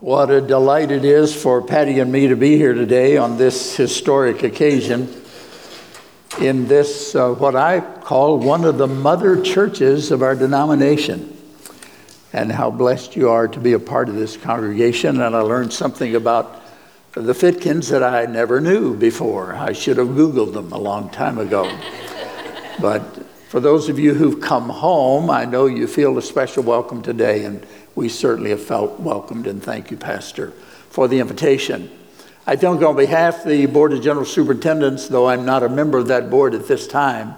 What a delight it is for Patty and me to be here today on this historic occasion in this, uh, what I call one of the mother churches of our denomination. And how blessed you are to be a part of this congregation. And I learned something about the Fitkins that I never knew before. I should have Googled them a long time ago. but for those of you who've come home, I know you feel a special welcome today. And we certainly have felt welcomed, and thank you, Pastor, for the invitation. I think on behalf of the Board of General Superintendents, though I'm not a member of that board at this time,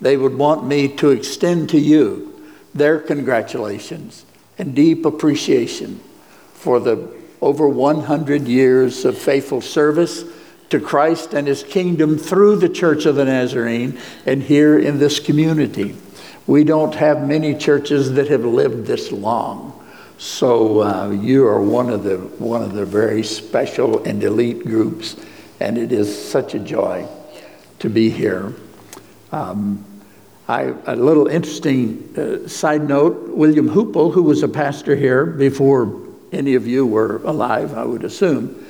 they would want me to extend to you their congratulations and deep appreciation for the over 100 years of faithful service to Christ and His kingdom through the Church of the Nazarene and here in this community. We don't have many churches that have lived this long. So uh, you are one of the one of the very special and elite groups, and it is such a joy to be here. Um, I, a little interesting uh, side note: William Hoople, who was a pastor here before any of you were alive, I would assume,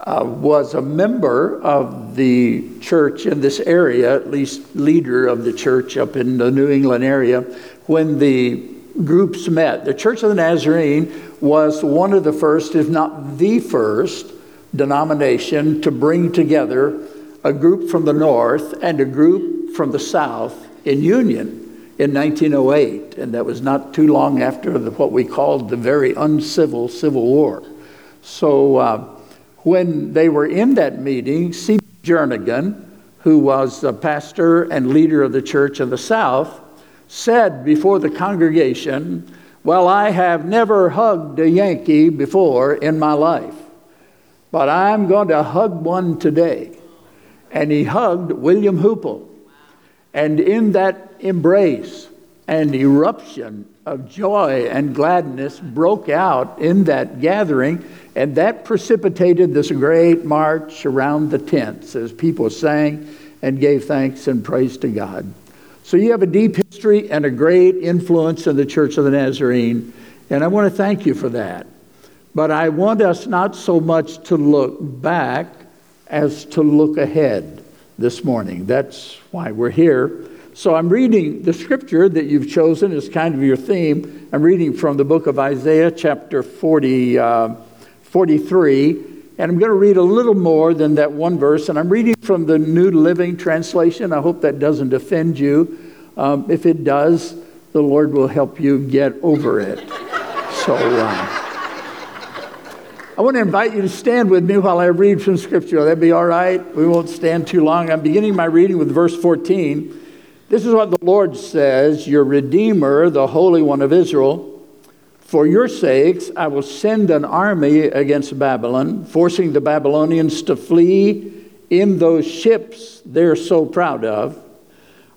uh, was a member of the church in this area, at least leader of the church up in the New England area, when the groups met. The Church of the Nazarene was one of the first, if not the first, denomination to bring together a group from the north and a group from the south in union in 1908. And that was not too long after the, what we called the very uncivil Civil War. So uh, when they were in that meeting, C. Jernigan, who was a pastor and leader of the Church of the South, said before the congregation, Well, I have never hugged a Yankee before in my life, but I'm going to hug one today. And he hugged William Hoople. And in that embrace, an eruption of joy and gladness broke out in that gathering, and that precipitated this great march around the tents as people sang and gave thanks and praise to God. So you have a deep history and a great influence in the Church of the Nazarene, and I want to thank you for that. But I want us not so much to look back as to look ahead this morning. That's why we're here. So I'm reading the scripture that you've chosen as kind of your theme. I'm reading from the book of Isaiah, chapter 40, uh, 43. And I'm going to read a little more than that one verse. And I'm reading from the New Living Translation. I hope that doesn't offend you. Um, if it does, the Lord will help you get over it. So uh, I want to invite you to stand with me while I read from Scripture. That'd be all right. We won't stand too long. I'm beginning my reading with verse 14. This is what the Lord says Your Redeemer, the Holy One of Israel. For your sakes, I will send an army against Babylon, forcing the Babylonians to flee in those ships they're so proud of.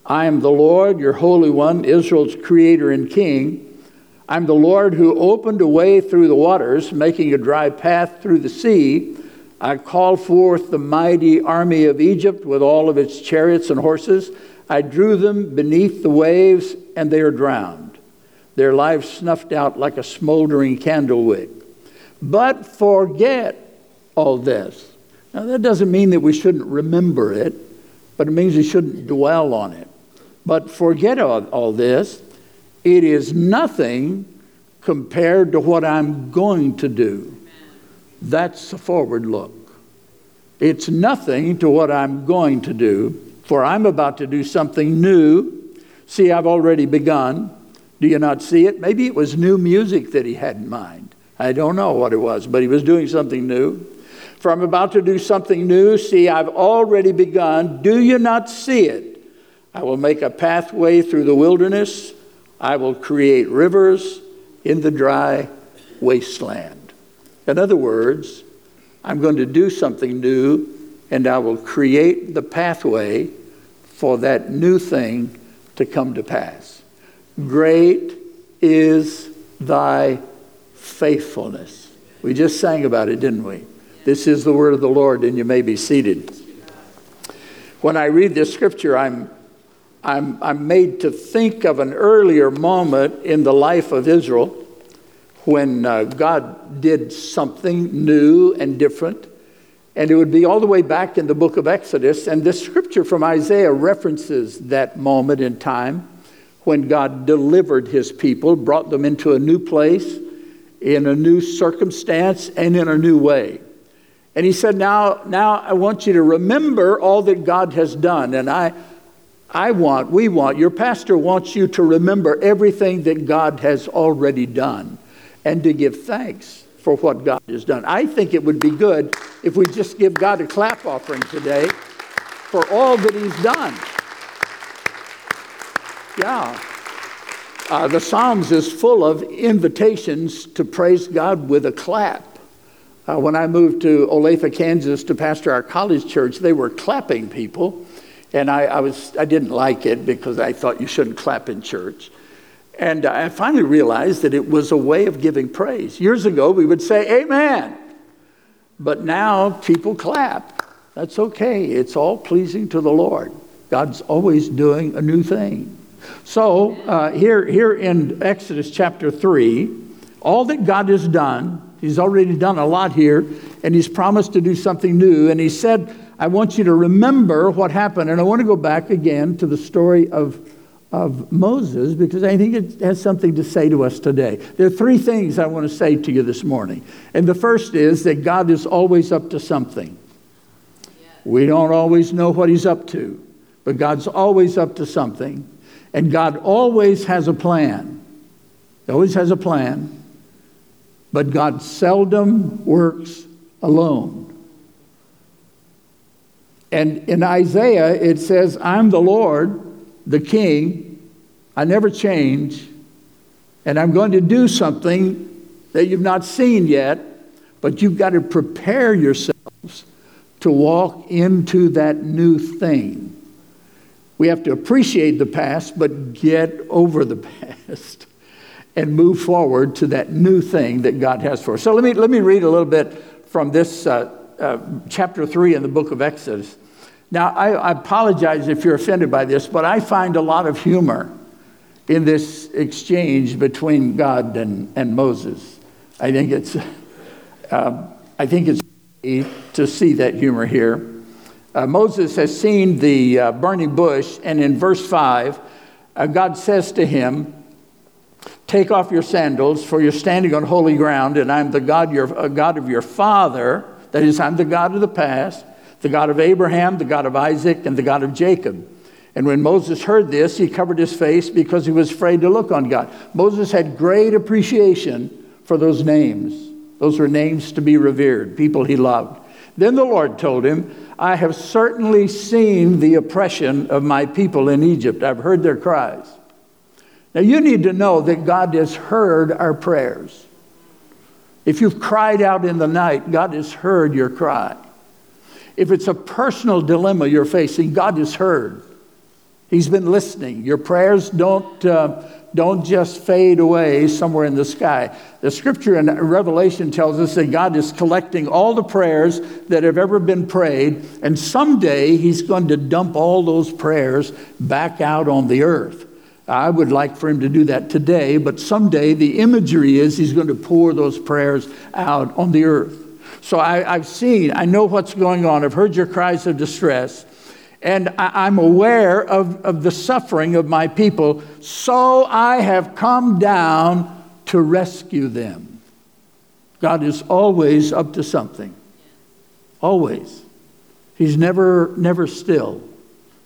I am the Lord, your Holy One, Israel's Creator and King. I'm the Lord who opened a way through the waters, making a dry path through the sea. I called forth the mighty army of Egypt with all of its chariots and horses. I drew them beneath the waves, and they are drowned, their lives snuffed out like a smoldering candle wick. But forget all this. Now, that doesn't mean that we shouldn't remember it, but it means we shouldn't dwell on it. But forget all, all this. It is nothing compared to what I'm going to do. That's a forward look. It's nothing to what I'm going to do, for I'm about to do something new. See, I've already begun. Do you not see it? Maybe it was new music that he had in mind. I don't know what it was, but he was doing something new. For I'm about to do something new. See, I've already begun. Do you not see it? I will make a pathway through the wilderness. I will create rivers in the dry wasteland. In other words, I'm going to do something new and I will create the pathway for that new thing to come to pass. Great is thy faithfulness. We just sang about it, didn't we? This is the word of the Lord, and you may be seated. When I read this scripture, I'm I'm, I'm made to think of an earlier moment in the life of Israel when uh, God did something new and different. And it would be all the way back in the book of Exodus. And this scripture from Isaiah references that moment in time when God delivered his people, brought them into a new place, in a new circumstance, and in a new way. And he said, Now, now I want you to remember all that God has done. And I, I want, we want, your pastor wants you to remember everything that God has already done and to give thanks for what God has done. I think it would be good if we just give God a clap offering today for all that He's done. Yeah. Uh, the Psalms is full of invitations to praise God with a clap. Uh, when I moved to Olathe, Kansas to pastor our college church, they were clapping people. And I, I, was, I didn't like it because I thought you shouldn't clap in church. And I finally realized that it was a way of giving praise. Years ago, we would say, Amen. But now people clap. That's okay. It's all pleasing to the Lord. God's always doing a new thing. So, uh, here, here in Exodus chapter 3, all that God has done, He's already done a lot here, and He's promised to do something new. And He said, I want you to remember what happened. And I want to go back again to the story of, of Moses because I think it has something to say to us today. There are three things I want to say to you this morning. And the first is that God is always up to something. We don't always know what He's up to, but God's always up to something. And God always has a plan. He always has a plan. But God seldom works alone. And in Isaiah, it says, I'm the Lord, the King. I never change. And I'm going to do something that you've not seen yet, but you've got to prepare yourselves to walk into that new thing. We have to appreciate the past, but get over the past and move forward to that new thing that God has for us. So let me, let me read a little bit from this uh, uh, chapter 3 in the book of Exodus. Now, I, I apologize if you're offended by this, but I find a lot of humor in this exchange between God and, and Moses. I think it's, uh, I think it's to see that humor here. Uh, Moses has seen the uh, burning bush, and in verse 5, uh, God says to him, Take off your sandals, for you're standing on holy ground, and I'm the God, your, uh, God of your father. That is, I'm the God of the past, the God of Abraham, the God of Isaac, and the God of Jacob. And when Moses heard this, he covered his face because he was afraid to look on God. Moses had great appreciation for those names. Those were names to be revered, people he loved. Then the Lord told him, I have certainly seen the oppression of my people in Egypt. I've heard their cries. Now, you need to know that God has heard our prayers. If you've cried out in the night, God has heard your cry. If it's a personal dilemma you're facing, God has heard. He's been listening. Your prayers don't, uh, don't just fade away somewhere in the sky. The scripture in Revelation tells us that God is collecting all the prayers that have ever been prayed, and someday He's going to dump all those prayers back out on the earth. I would like for Him to do that today, but someday the imagery is He's going to pour those prayers out on the earth. So I, have seen, I know what's going on. I've heard your cries of distress and I'm aware of, of the suffering of my people, so I have come down to rescue them. God is always up to something. Always. He's never, never still.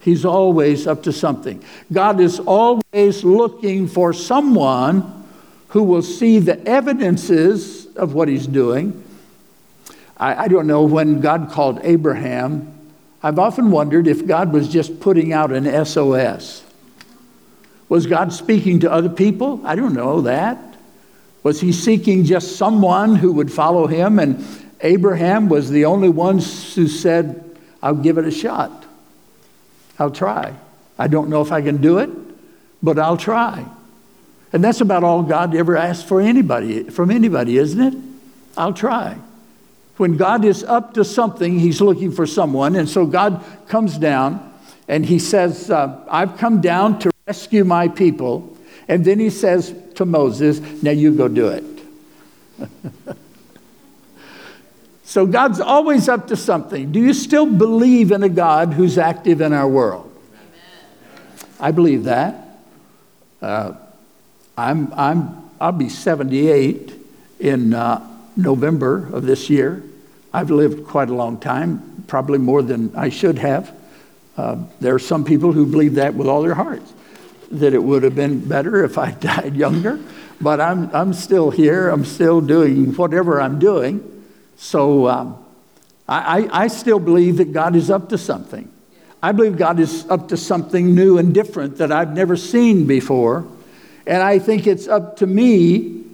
He's always up to something. God is always looking for someone who will see the evidences of what he's doing. I, I don't know when God called Abraham I've often wondered if God was just putting out an SOS. Was God speaking to other people? I don't know that. Was he seeking just someone who would follow him? And Abraham was the only one who said, I'll give it a shot. I'll try. I don't know if I can do it, but I'll try. And that's about all God ever asked for anybody, from anybody, isn't it? I'll try. When God is up to something, He's looking for someone. And so God comes down and He says, uh, I've come down to rescue my people. And then He says to Moses, Now you go do it. so God's always up to something. Do you still believe in a God who's active in our world? Amen. I believe that. Uh, I'm, I'm, I'll be 78 in uh, November of this year. I've lived quite a long time, probably more than I should have. Uh, there are some people who believe that with all their hearts, that it would have been better if I died younger. But I'm, I'm still here. I'm still doing whatever I'm doing. So um, I, I still believe that God is up to something. I believe God is up to something new and different that I've never seen before. And I think it's up to me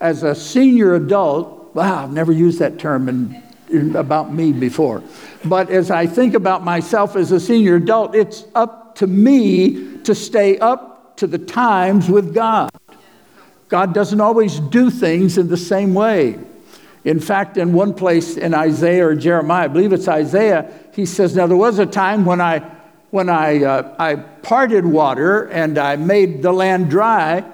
as a senior adult. Wow, I've never used that term in, about me before. But as I think about myself as a senior adult, it's up to me to stay up to the times with God. God doesn't always do things in the same way. In fact, in one place in Isaiah or Jeremiah, I believe it's Isaiah, he says, Now there was a time when I, when I, uh, I parted water and I made the land dry,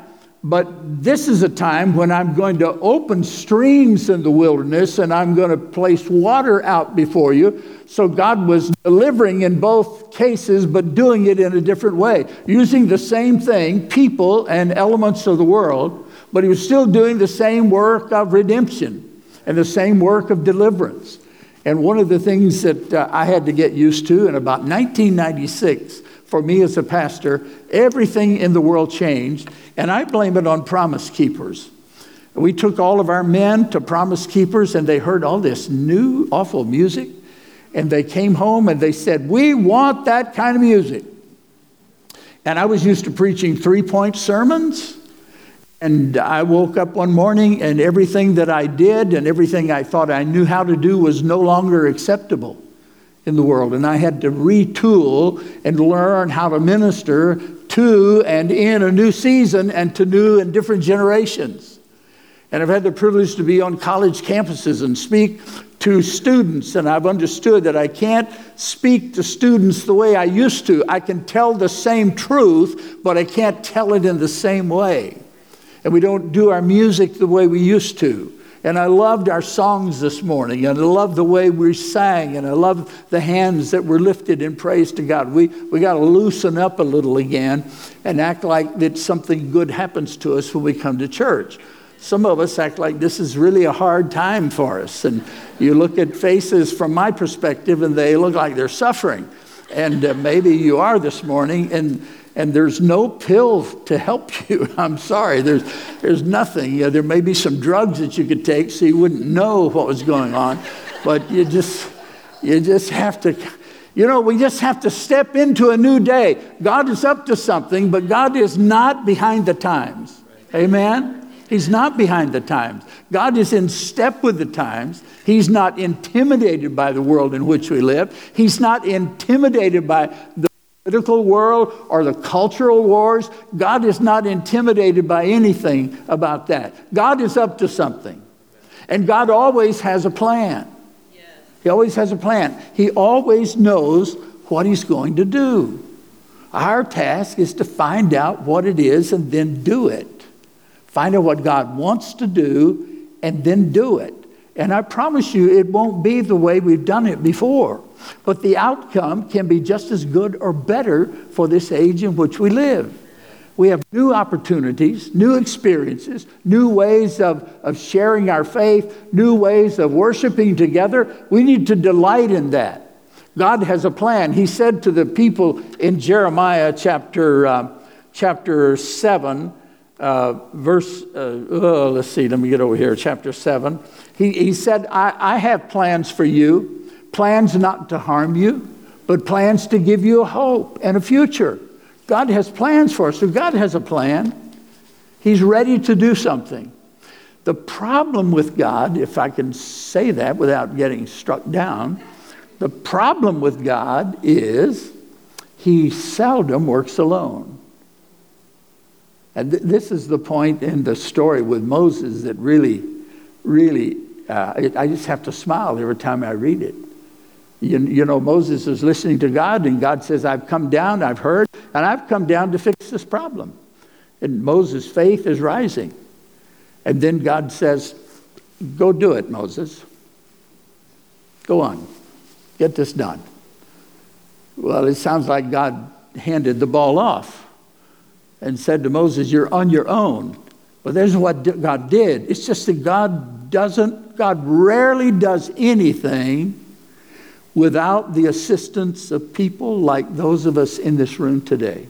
but this is a time when I'm going to open streams in the wilderness and I'm going to place water out before you. So God was delivering in both cases, but doing it in a different way, using the same thing, people and elements of the world, but he was still doing the same work of redemption and the same work of deliverance. And one of the things that uh, I had to get used to in about 1996, for me as a pastor, everything in the world changed, and I blame it on promise keepers. We took all of our men to promise keepers, and they heard all this new, awful music, and they came home and they said, We want that kind of music. And I was used to preaching three point sermons. And I woke up one morning and everything that I did and everything I thought I knew how to do was no longer acceptable in the world. And I had to retool and learn how to minister to and in a new season and to new and different generations. And I've had the privilege to be on college campuses and speak to students, and I've understood that I can't speak to students the way I used to. I can tell the same truth, but I can't tell it in the same way and we don't do our music the way we used to. And I loved our songs this morning, and I loved the way we sang, and I loved the hands that were lifted in praise to God. We, we got to loosen up a little again and act like that something good happens to us when we come to church. Some of us act like this is really a hard time for us. And you look at faces from my perspective, and they look like they're suffering. And uh, maybe you are this morning. And and there's no pill to help you. I'm sorry, there's, there's nothing. Yeah, there may be some drugs that you could take so you wouldn't know what was going on, but you just, you just have to, you know, we just have to step into a new day. God is up to something, but God is not behind the times. Amen? He's not behind the times. God is in step with the times. He's not intimidated by the world in which we live. He's not intimidated by the political world or the cultural wars. God is not intimidated by anything about that. God is up to something. And God always has a plan. Yes. He always has a plan. He always knows what He's going to do. Our task is to find out what it is and then do it. Find out what God wants to do and then do it. And I promise you, it won't be the way we've done it before. But the outcome can be just as good or better for this age in which we live. We have new opportunities, new experiences, new ways of, of sharing our faith, new ways of worshiping together. We need to delight in that. God has a plan. He said to the people in Jeremiah chapter, uh, chapter 7, uh, verse, uh, oh, let's see, let me get over here, chapter 7. He, he said, I, I have plans for you plans not to harm you, but plans to give you a hope and a future. God has plans for us. So God has a plan. He's ready to do something. The problem with God, if I can say that without getting struck down, the problem with God is he seldom works alone. And th- this is the point in the story with Moses that really, really, uh, I just have to smile every time I read it. You, you know, Moses is listening to God, and God says, I've come down, I've heard, and I've come down to fix this problem. And Moses' faith is rising. And then God says, Go do it, Moses. Go on, get this done. Well, it sounds like God handed the ball off and said to Moses, You're on your own. But there's what God did. It's just that God doesn't, God rarely does anything without the assistance of people like those of us in this room today.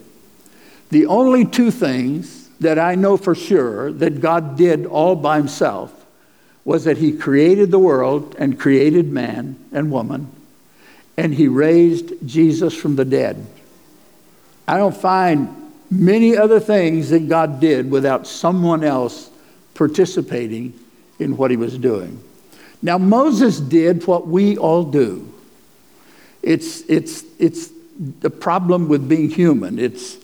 The only two things that I know for sure that God did all by himself was that he created the world and created man and woman, and he raised Jesus from the dead. I don't find many other things that God did without someone else participating in what he was doing. Now, Moses did what we all do. It's, it's, it's the problem with being human. It's,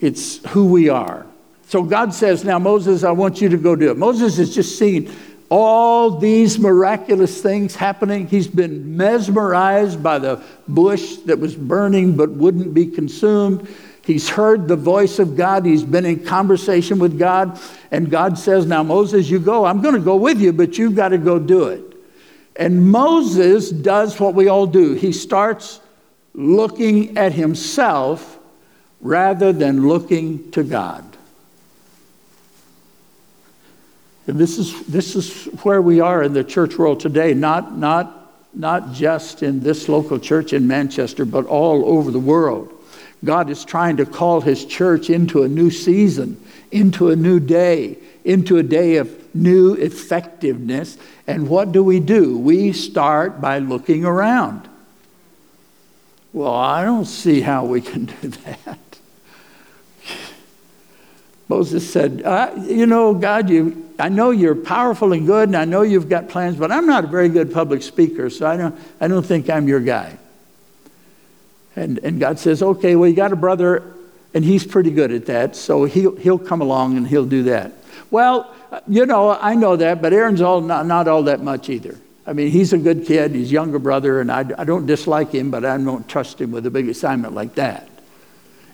it's who we are. So God says, Now, Moses, I want you to go do it. Moses has just seen all these miraculous things happening. He's been mesmerized by the bush that was burning but wouldn't be consumed. He's heard the voice of God. He's been in conversation with God. And God says, Now, Moses, you go. I'm going to go with you, but you've got to go do it. And Moses does what we all do he starts looking at himself rather than looking to God. And this is, this is where we are in the church world today, not, not, not just in this local church in Manchester, but all over the world. God is trying to call his church into a new season, into a new day, into a day of new effectiveness. And what do we do? We start by looking around. Well, I don't see how we can do that. Moses said, You know, God, you, I know you're powerful and good, and I know you've got plans, but I'm not a very good public speaker, so I don't, I don't think I'm your guy. And, and God says, Okay, well, you got a brother, and he's pretty good at that, so he'll, he'll come along and he'll do that. Well, you know, I know that, but Aaron's all, not, not all that much either. I mean, he's a good kid, he's younger brother, and I, I don't dislike him, but I don't trust him with a big assignment like that.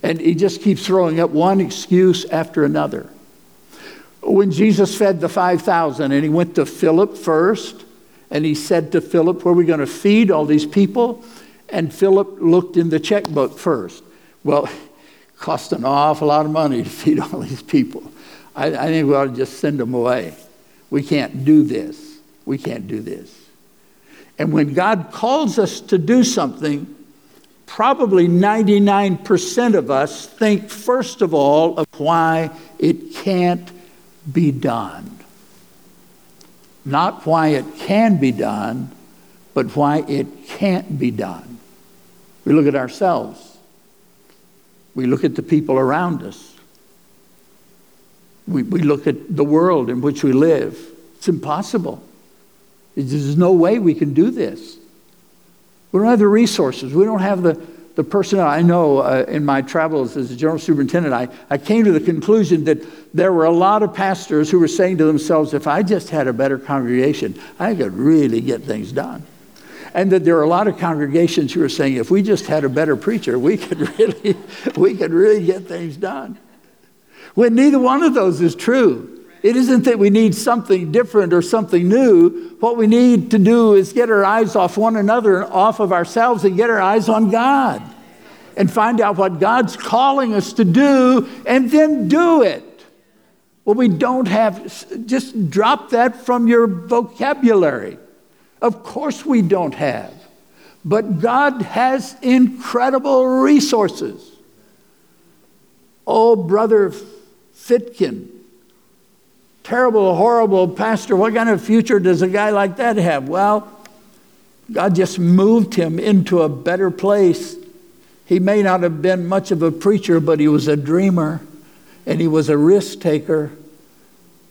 And he just keeps throwing up one excuse after another. When Jesus fed the 5,000 and he went to Philip first, and he said to Philip, Where are we going to feed all these people? And Philip looked in the checkbook first. Well, it cost an awful lot of money to feed all these people. I, I think we ought to just send them away. We can't do this. We can't do this. And when God calls us to do something, probably 99% of us think, first of all, of why it can't be done. Not why it can be done, but why it can't be done. We look at ourselves, we look at the people around us, we, we look at the world in which we live. It's impossible. There's no way we can do this. We don't have the resources. We don't have the, the personnel. I know uh, in my travels as a general superintendent, I, I came to the conclusion that there were a lot of pastors who were saying to themselves, if I just had a better congregation, I could really get things done. And that there are a lot of congregations who are saying, if we just had a better preacher, we could really, we could really get things done. When neither one of those is true. It isn't that we need something different or something new. What we need to do is get our eyes off one another and off of ourselves and get our eyes on God and find out what God's calling us to do and then do it. Well, we don't have, just drop that from your vocabulary. Of course, we don't have. But God has incredible resources. Oh, brother Fitkin, terrible, horrible pastor. What kind of future does a guy like that have? Well, God just moved him into a better place. He may not have been much of a preacher, but he was a dreamer and he was a risk taker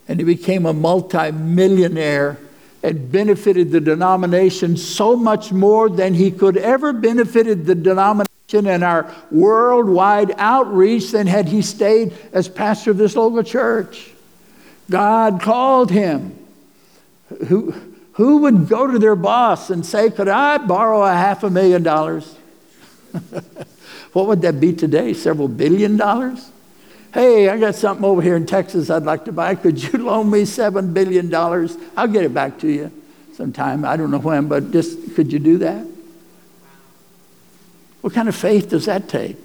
and he became a multimillionaire and benefited the denomination so much more than he could ever benefited the denomination and our worldwide outreach than had he stayed as pastor of this local church. God called him. Who, who would go to their boss and say, Could I borrow a half a million dollars? what would that be today? Several billion dollars? Hey, I got something over here in Texas I'd like to buy. Could you loan me $7 billion? I'll get it back to you sometime. I don't know when, but just could you do that? What kind of faith does that take?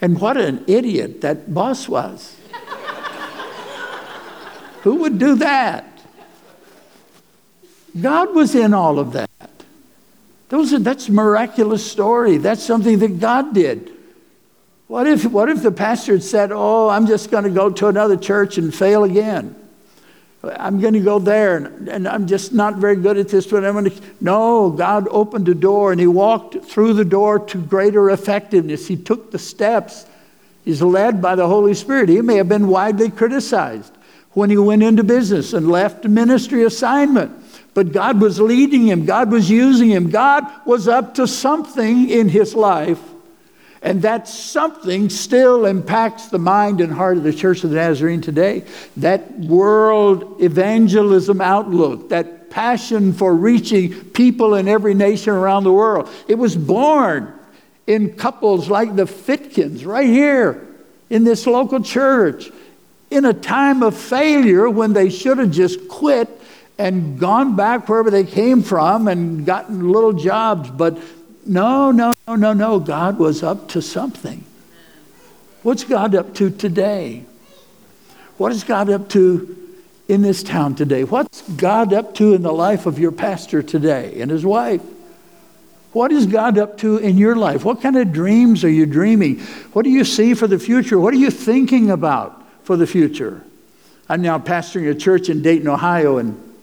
And what an idiot that boss was. Who would do that? God was in all of that. Those are, that's a miraculous story. That's something that God did. What if, what if the pastor had said, Oh, I'm just going to go to another church and fail again? I'm going to go there and, and, I'm just not very good at this, but I'm going to. No, God opened the door and He walked through the door to greater effectiveness. He took the steps. He's led by the Holy Spirit. He may have been widely criticized when he went into business and left a ministry assignment. But God was leading him, God was using him, God was up to something in his life. And that something still impacts the mind and heart of the Church of the Nazarene today. That world evangelism outlook, that passion for reaching people in every nation around the world. It was born in couples like the Fitkins right here in this local church in a time of failure when they should have just quit and gone back wherever they came from and gotten little jobs. But no, no, no, no, no. God was up to something. What's God up to today? What is God up to in this town today? What's God up to in the life of your pastor today and his wife? What is God up to in your life? What kind of dreams are you dreaming? What do you see for the future? What are you thinking about? for the future. I'm now pastoring a church in Dayton, Ohio, and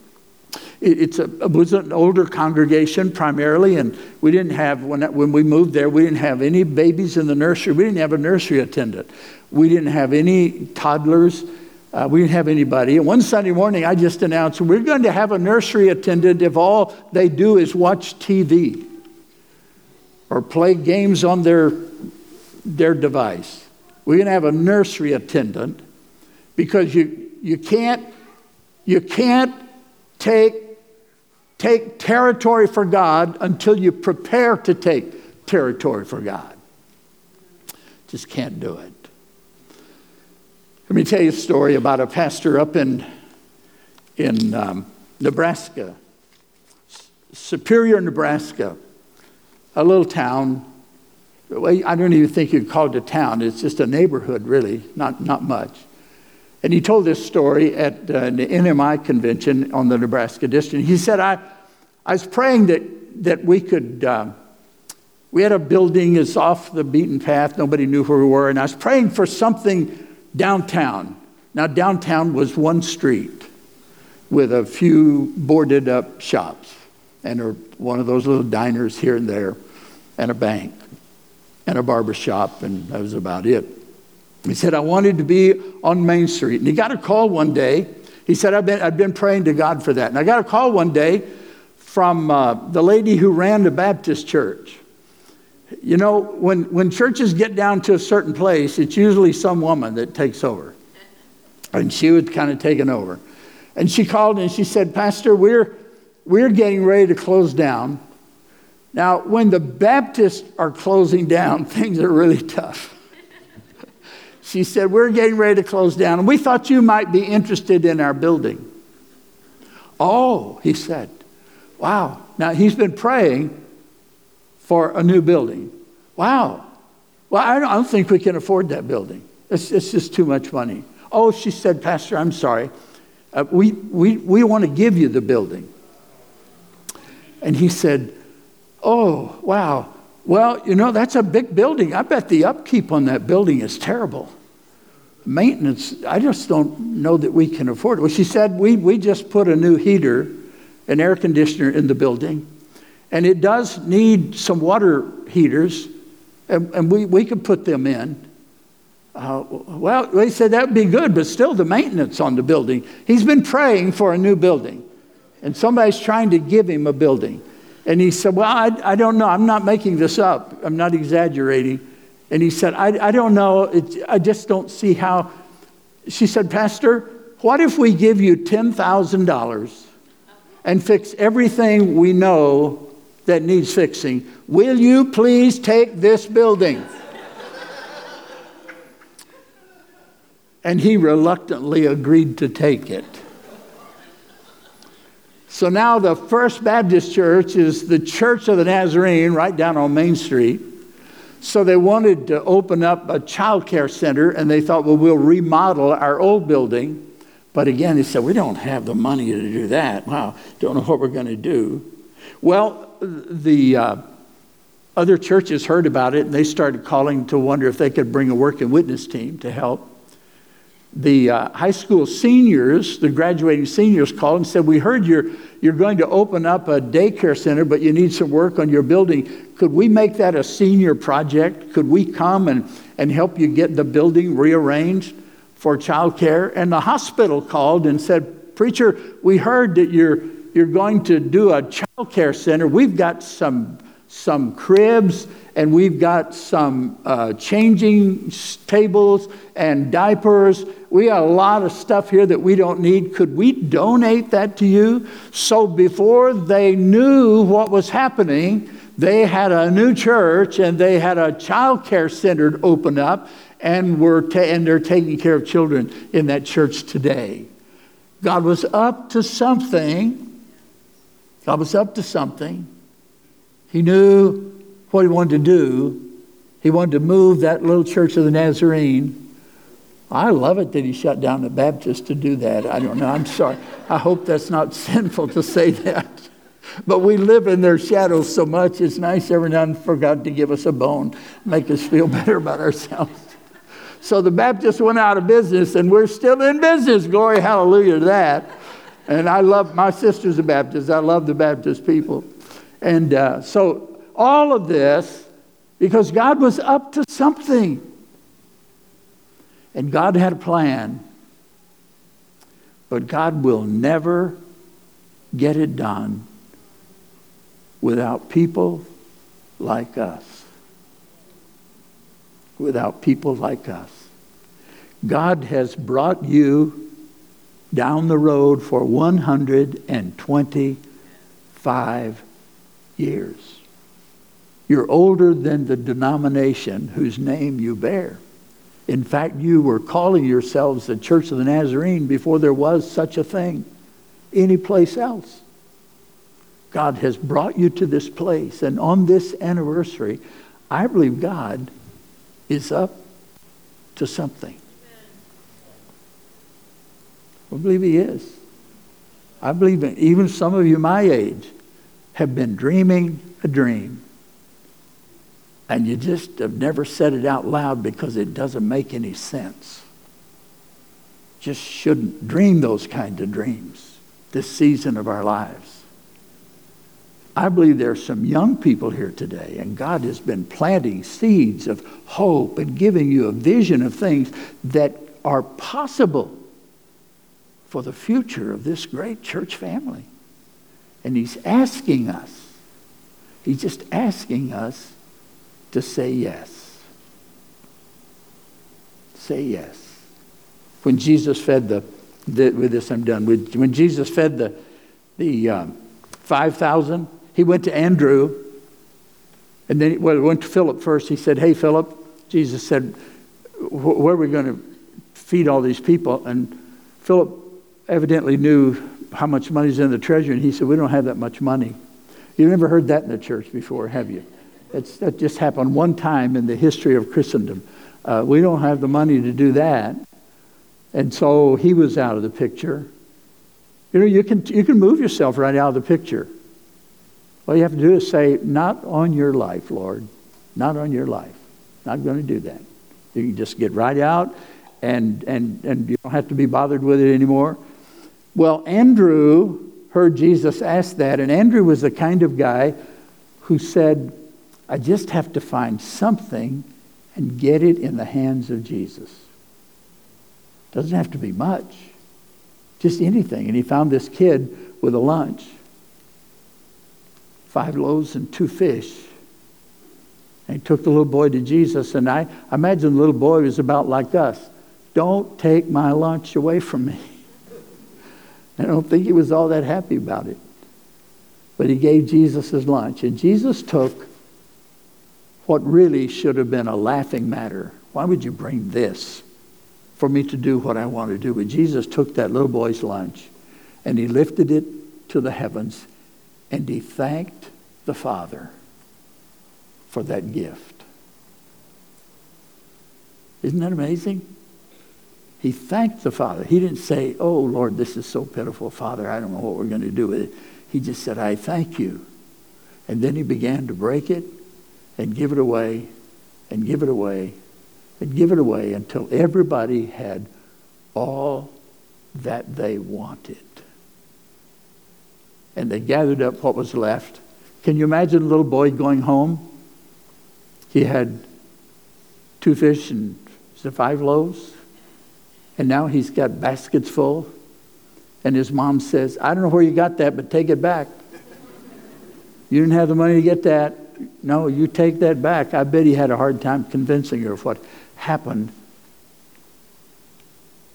it's a, it was an older congregation primarily, and we didn't have, when, when we moved there, we didn't have any babies in the nursery. We didn't have a nursery attendant. We didn't have any toddlers. Uh, we didn't have anybody. And one Sunday morning, I just announced we're going to have a nursery attendant if all they do is watch TV or play games on their, their device. We're going to have a nursery attendant because you, you can't, you can't take, take territory for God until you prepare to take territory for God. Just can't do it. Let me tell you a story about a pastor up in, in um, Nebraska, Superior, Nebraska, a little town. I don't even think you'd call it a town. It's just a neighborhood, really, not, not much. And he told this story at uh, the NMI convention on the Nebraska district. He said, I, I was praying that, that we could, uh, we had a building that's off the beaten path. Nobody knew where we were. And I was praying for something downtown. Now, downtown was one street with a few boarded up shops and a, one of those little diners here and there and a bank and a barber shop, and that was about it. He said, I wanted to be on Main Street. And he got a call one day. He said, I've been, I've been praying to God for that. And I got a call one day from uh, the lady who ran the Baptist church. You know, when, when churches get down to a certain place, it's usually some woman that takes over. And she was kind of taken over. And she called and she said, Pastor, we're, we're getting ready to close down. Now, when the Baptists are closing down, things are really tough she said, We're getting ready to close down, and we thought you might be interested in our building. Oh, he said, Wow. Now he's been praying for a new building. Wow. Well, I don't think we can afford that building. It's, it's just too much money. Oh, she said, Pastor, I'm sorry. Uh, we, we, we want to give you the building. And he said, Oh, wow. Well, you know, that's a big building. I bet the upkeep on that building is terrible maintenance, I just don't know that we can afford it. Well, she said, we, we just put a new heater, an air conditioner in the building, and it does need some water heaters, and, and we, we could put them in. Uh, well, they said that would be good, but still the maintenance on the building. He's been praying for a new building, and somebody's trying to give him a building. And he said, Well, I, I don't know. I'm not making this up, I'm not exaggerating. And he said, I, I don't know. I just don't see how. She said, Pastor, what if we give you $10,000 and fix everything we know that needs fixing? Will you please take this building? and he reluctantly agreed to take it. So now the First Baptist Church is the Church of the Nazarene right down on Main Street. So they wanted to open up a child care center, and they thought, well, we'll remodel our old building. But again, they said, we don't have the money to do that. Wow, don't know what we're going to do. Well, the uh, other churches heard about it, and they started calling to wonder if they could bring a work and witness team to help. The uh, high school seniors, the graduating seniors, called and said, We heard you're, you're going to open up a daycare center, but you need some work on your building. Could we make that a senior project? Could we come and, and help you get the building rearranged for childcare? And the hospital called and said, Preacher, we heard that you're, you're going to do a childcare center. We've got some some cribs, and we've got some uh, changing tables and diapers. We got a lot of stuff here that we don't need. Could we donate that to you? So before they knew what was happening, they had a new church and they had a child care center open up, and, were ta- and they're taking care of children in that church today. God was up to something. God was up to something. He knew what he wanted to do. He wanted to move that little church of the Nazarene. I love it that he shut down the Baptist to do that. I don't know. I'm sorry. I hope that's not sinful to say that. But we live in their shadows so much, it's nice every now and then for God to give us a bone, make us feel better about ourselves. So the Baptists went out of business, and we're still in business. Glory, hallelujah to that. And I love my sister's a Baptist. I love the Baptist people. And uh, so, all of this, because God was up to something. And God had a plan. But God will never get it done without people like us. Without people like us. God has brought you down the road for 125 years. You're older than the denomination whose name you bear. In fact, you were calling yourselves the Church of the Nazarene before there was such a thing anyplace else. God has brought you to this place, and on this anniversary, I believe God is up to something. I believe He is. I believe even some of you my age have been dreaming a dream. And you just have never said it out loud because it doesn't make any sense. Just shouldn't dream those kind of dreams this season of our lives. I believe there are some young people here today, and God has been planting seeds of hope and giving you a vision of things that are possible for the future of this great church family. And he's asking us, he's just asking us to say yes. Say yes. When Jesus fed the, the with this I'm done. When Jesus fed the, the um, 5,000, he went to Andrew, and then well, he went to Philip first. He said, Hey, Philip, Jesus said, Where are we going to feed all these people? And Philip evidently knew how much money's in the treasury, and he said, We don't have that much money. You've never heard that in the church before, have you? It's, that just happened one time in the history of Christendom. Uh, we don't have the money to do that. And so he was out of the picture. You know, you can, you can move yourself right out of the picture. All you have to do is say, Not on your life, Lord. Not on your life. Not going to do that. You can just get right out, and, and, and you don't have to be bothered with it anymore. Well, Andrew heard Jesus ask that, and Andrew was the kind of guy who said, I just have to find something and get it in the hands of Jesus. Doesn't have to be much, just anything. And he found this kid with a lunch five loaves and two fish. And he took the little boy to Jesus, and I, I imagine the little boy was about like us. Don't take my lunch away from me. I don't think he was all that happy about it. But he gave Jesus his lunch. And Jesus took what really should have been a laughing matter. Why would you bring this for me to do what I want to do. But Jesus took that little boy's lunch and he lifted it to the heavens and he thanked the Father for that gift. Isn't that amazing? He thanked the Father. He didn't say, Oh, Lord, this is so pitiful, Father, I don't know what we're going to do with it. He just said, I thank you. And then he began to break it and give it away and give it away and give it away until everybody had all that they wanted. And they gathered up what was left. Can you imagine a little boy going home? He had two fish and five loaves, and now he's got baskets full. And his mom says, I don't know where you got that, but take it back. You didn't have the money to get that. No, you take that back. I bet he had a hard time convincing her of what happened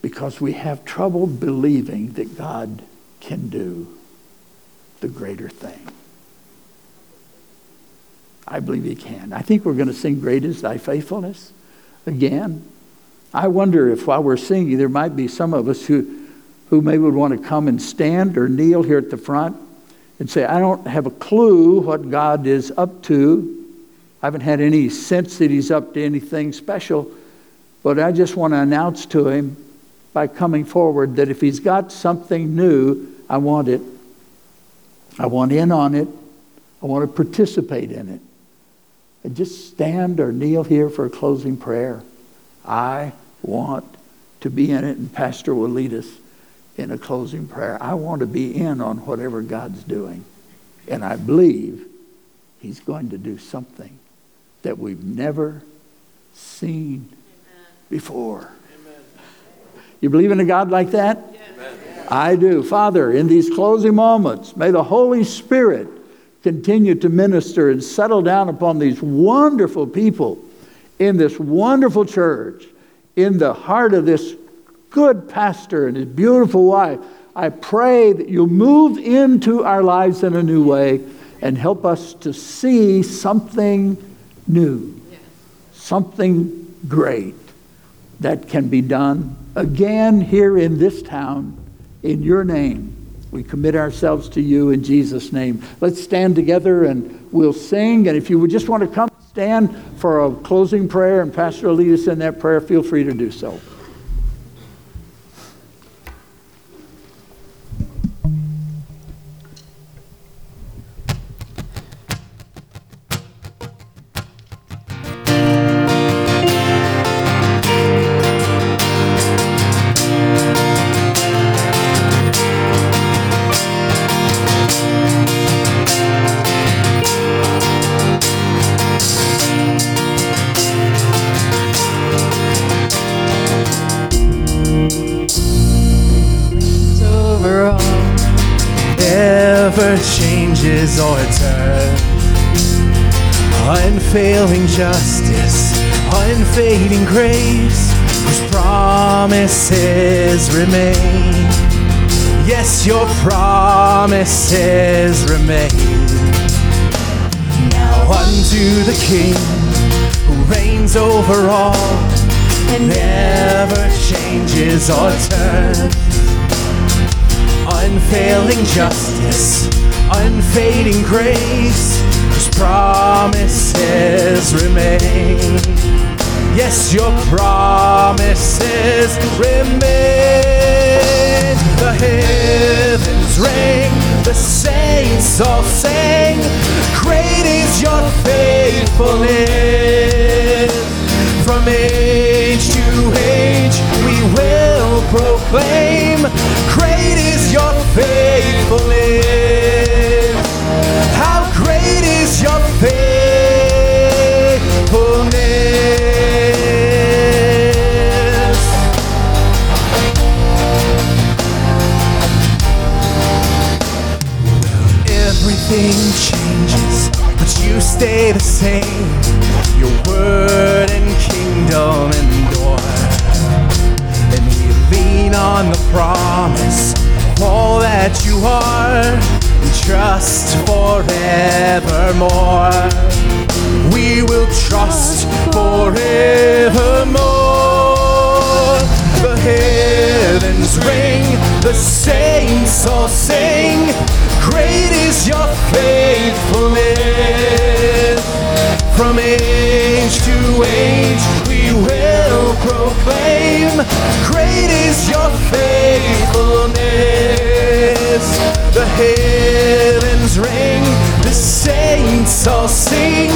because we have trouble believing that God can do the greater thing. I believe He can. I think we're going to sing Great is Thy Faithfulness again. I wonder if while we're singing, there might be some of us who, who maybe would want to come and stand or kneel here at the front and say, I don't have a clue what God is up to. I haven't had any sense that He's up to anything special, but I just want to announce to Him by coming forward that if He's got something new, I want it. I want in on it. I want to participate in it. And just stand or kneel here for a closing prayer. I want to be in it, and Pastor will lead us in a closing prayer. I want to be in on whatever God's doing. And I believe He's going to do something that we've never seen before. Amen. You believe in a God like that? Yes. I do. Father, in these closing moments, may the Holy Spirit continue to minister and settle down upon these wonderful people in this wonderful church, in the heart of this good pastor and his beautiful wife. I pray that you'll move into our lives in a new way and help us to see something new, something great that can be done again here in this town in your name. We commit ourselves to you in Jesus' name. Let's stand together and we'll sing. And if you would just want to come stand for a closing prayer and Pastor will lead us in that prayer, feel free to do so. Or turn. Unfailing justice, unfading grace, whose promises remain. Yes, your promises remain. Now unto the King who reigns over all and never changes or turns. Unfailing justice unfading grace, whose promises remain. Yes, your promises remain. The heavens ring, the saints all sing. Great is your faithfulness. From age to age, we will proclaim. Great is your faithfulness faithfulness. Everything changes, but you stay the same. Your word and kingdom endure. And we lean on the promise of all that you are trust forevermore. We will trust forevermore. The heavens ring, the saints all sing. Great is your faithfulness. From age to age, we will proclaim. Great is your faithfulness. The heavens ring, the saints all sing.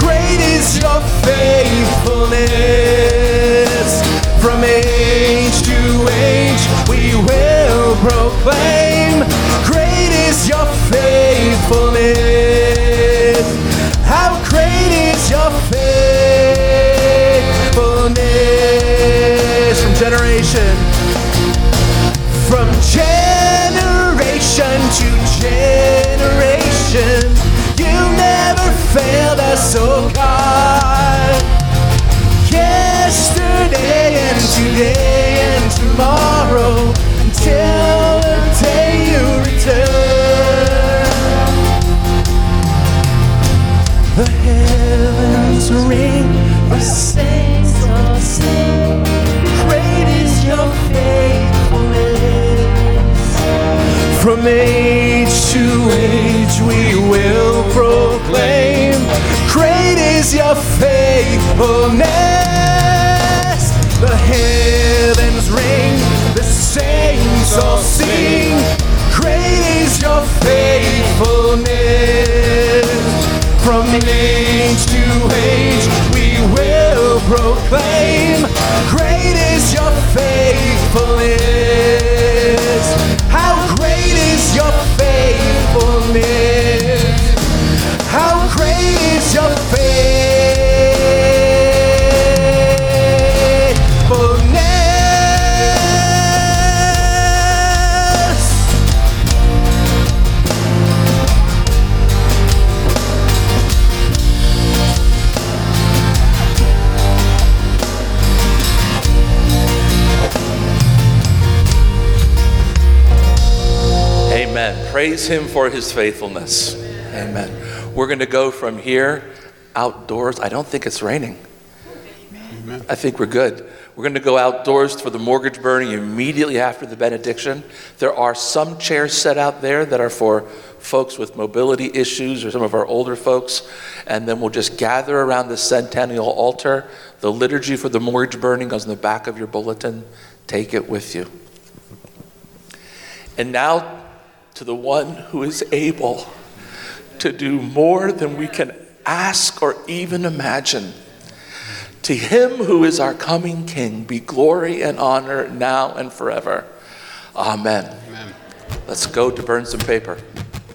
Great is your faithfulness. From age to age, we will proclaim. Great is your faithfulness. How great is your faithfulness from generation Yesterday and today and tomorrow until the day you return. The heavens ring, the saints all sing. Great is your faithfulness. From age to age we will proclaim. Great is your faithfulness. The heavens ring, the saints all sing. Great is your faithfulness. From age to age we will proclaim. Great is your faithfulness. Praise him for his faithfulness. Amen. We're going to go from here outdoors. I don't think it's raining. I think we're good. We're going to go outdoors for the mortgage burning immediately after the benediction. There are some chairs set out there that are for folks with mobility issues or some of our older folks. And then we'll just gather around the centennial altar. The liturgy for the mortgage burning goes in the back of your bulletin. Take it with you. And now to the one who is able to do more than we can ask or even imagine. To him who is our coming King be glory and honor now and forever. Amen. Let's go to burn some paper.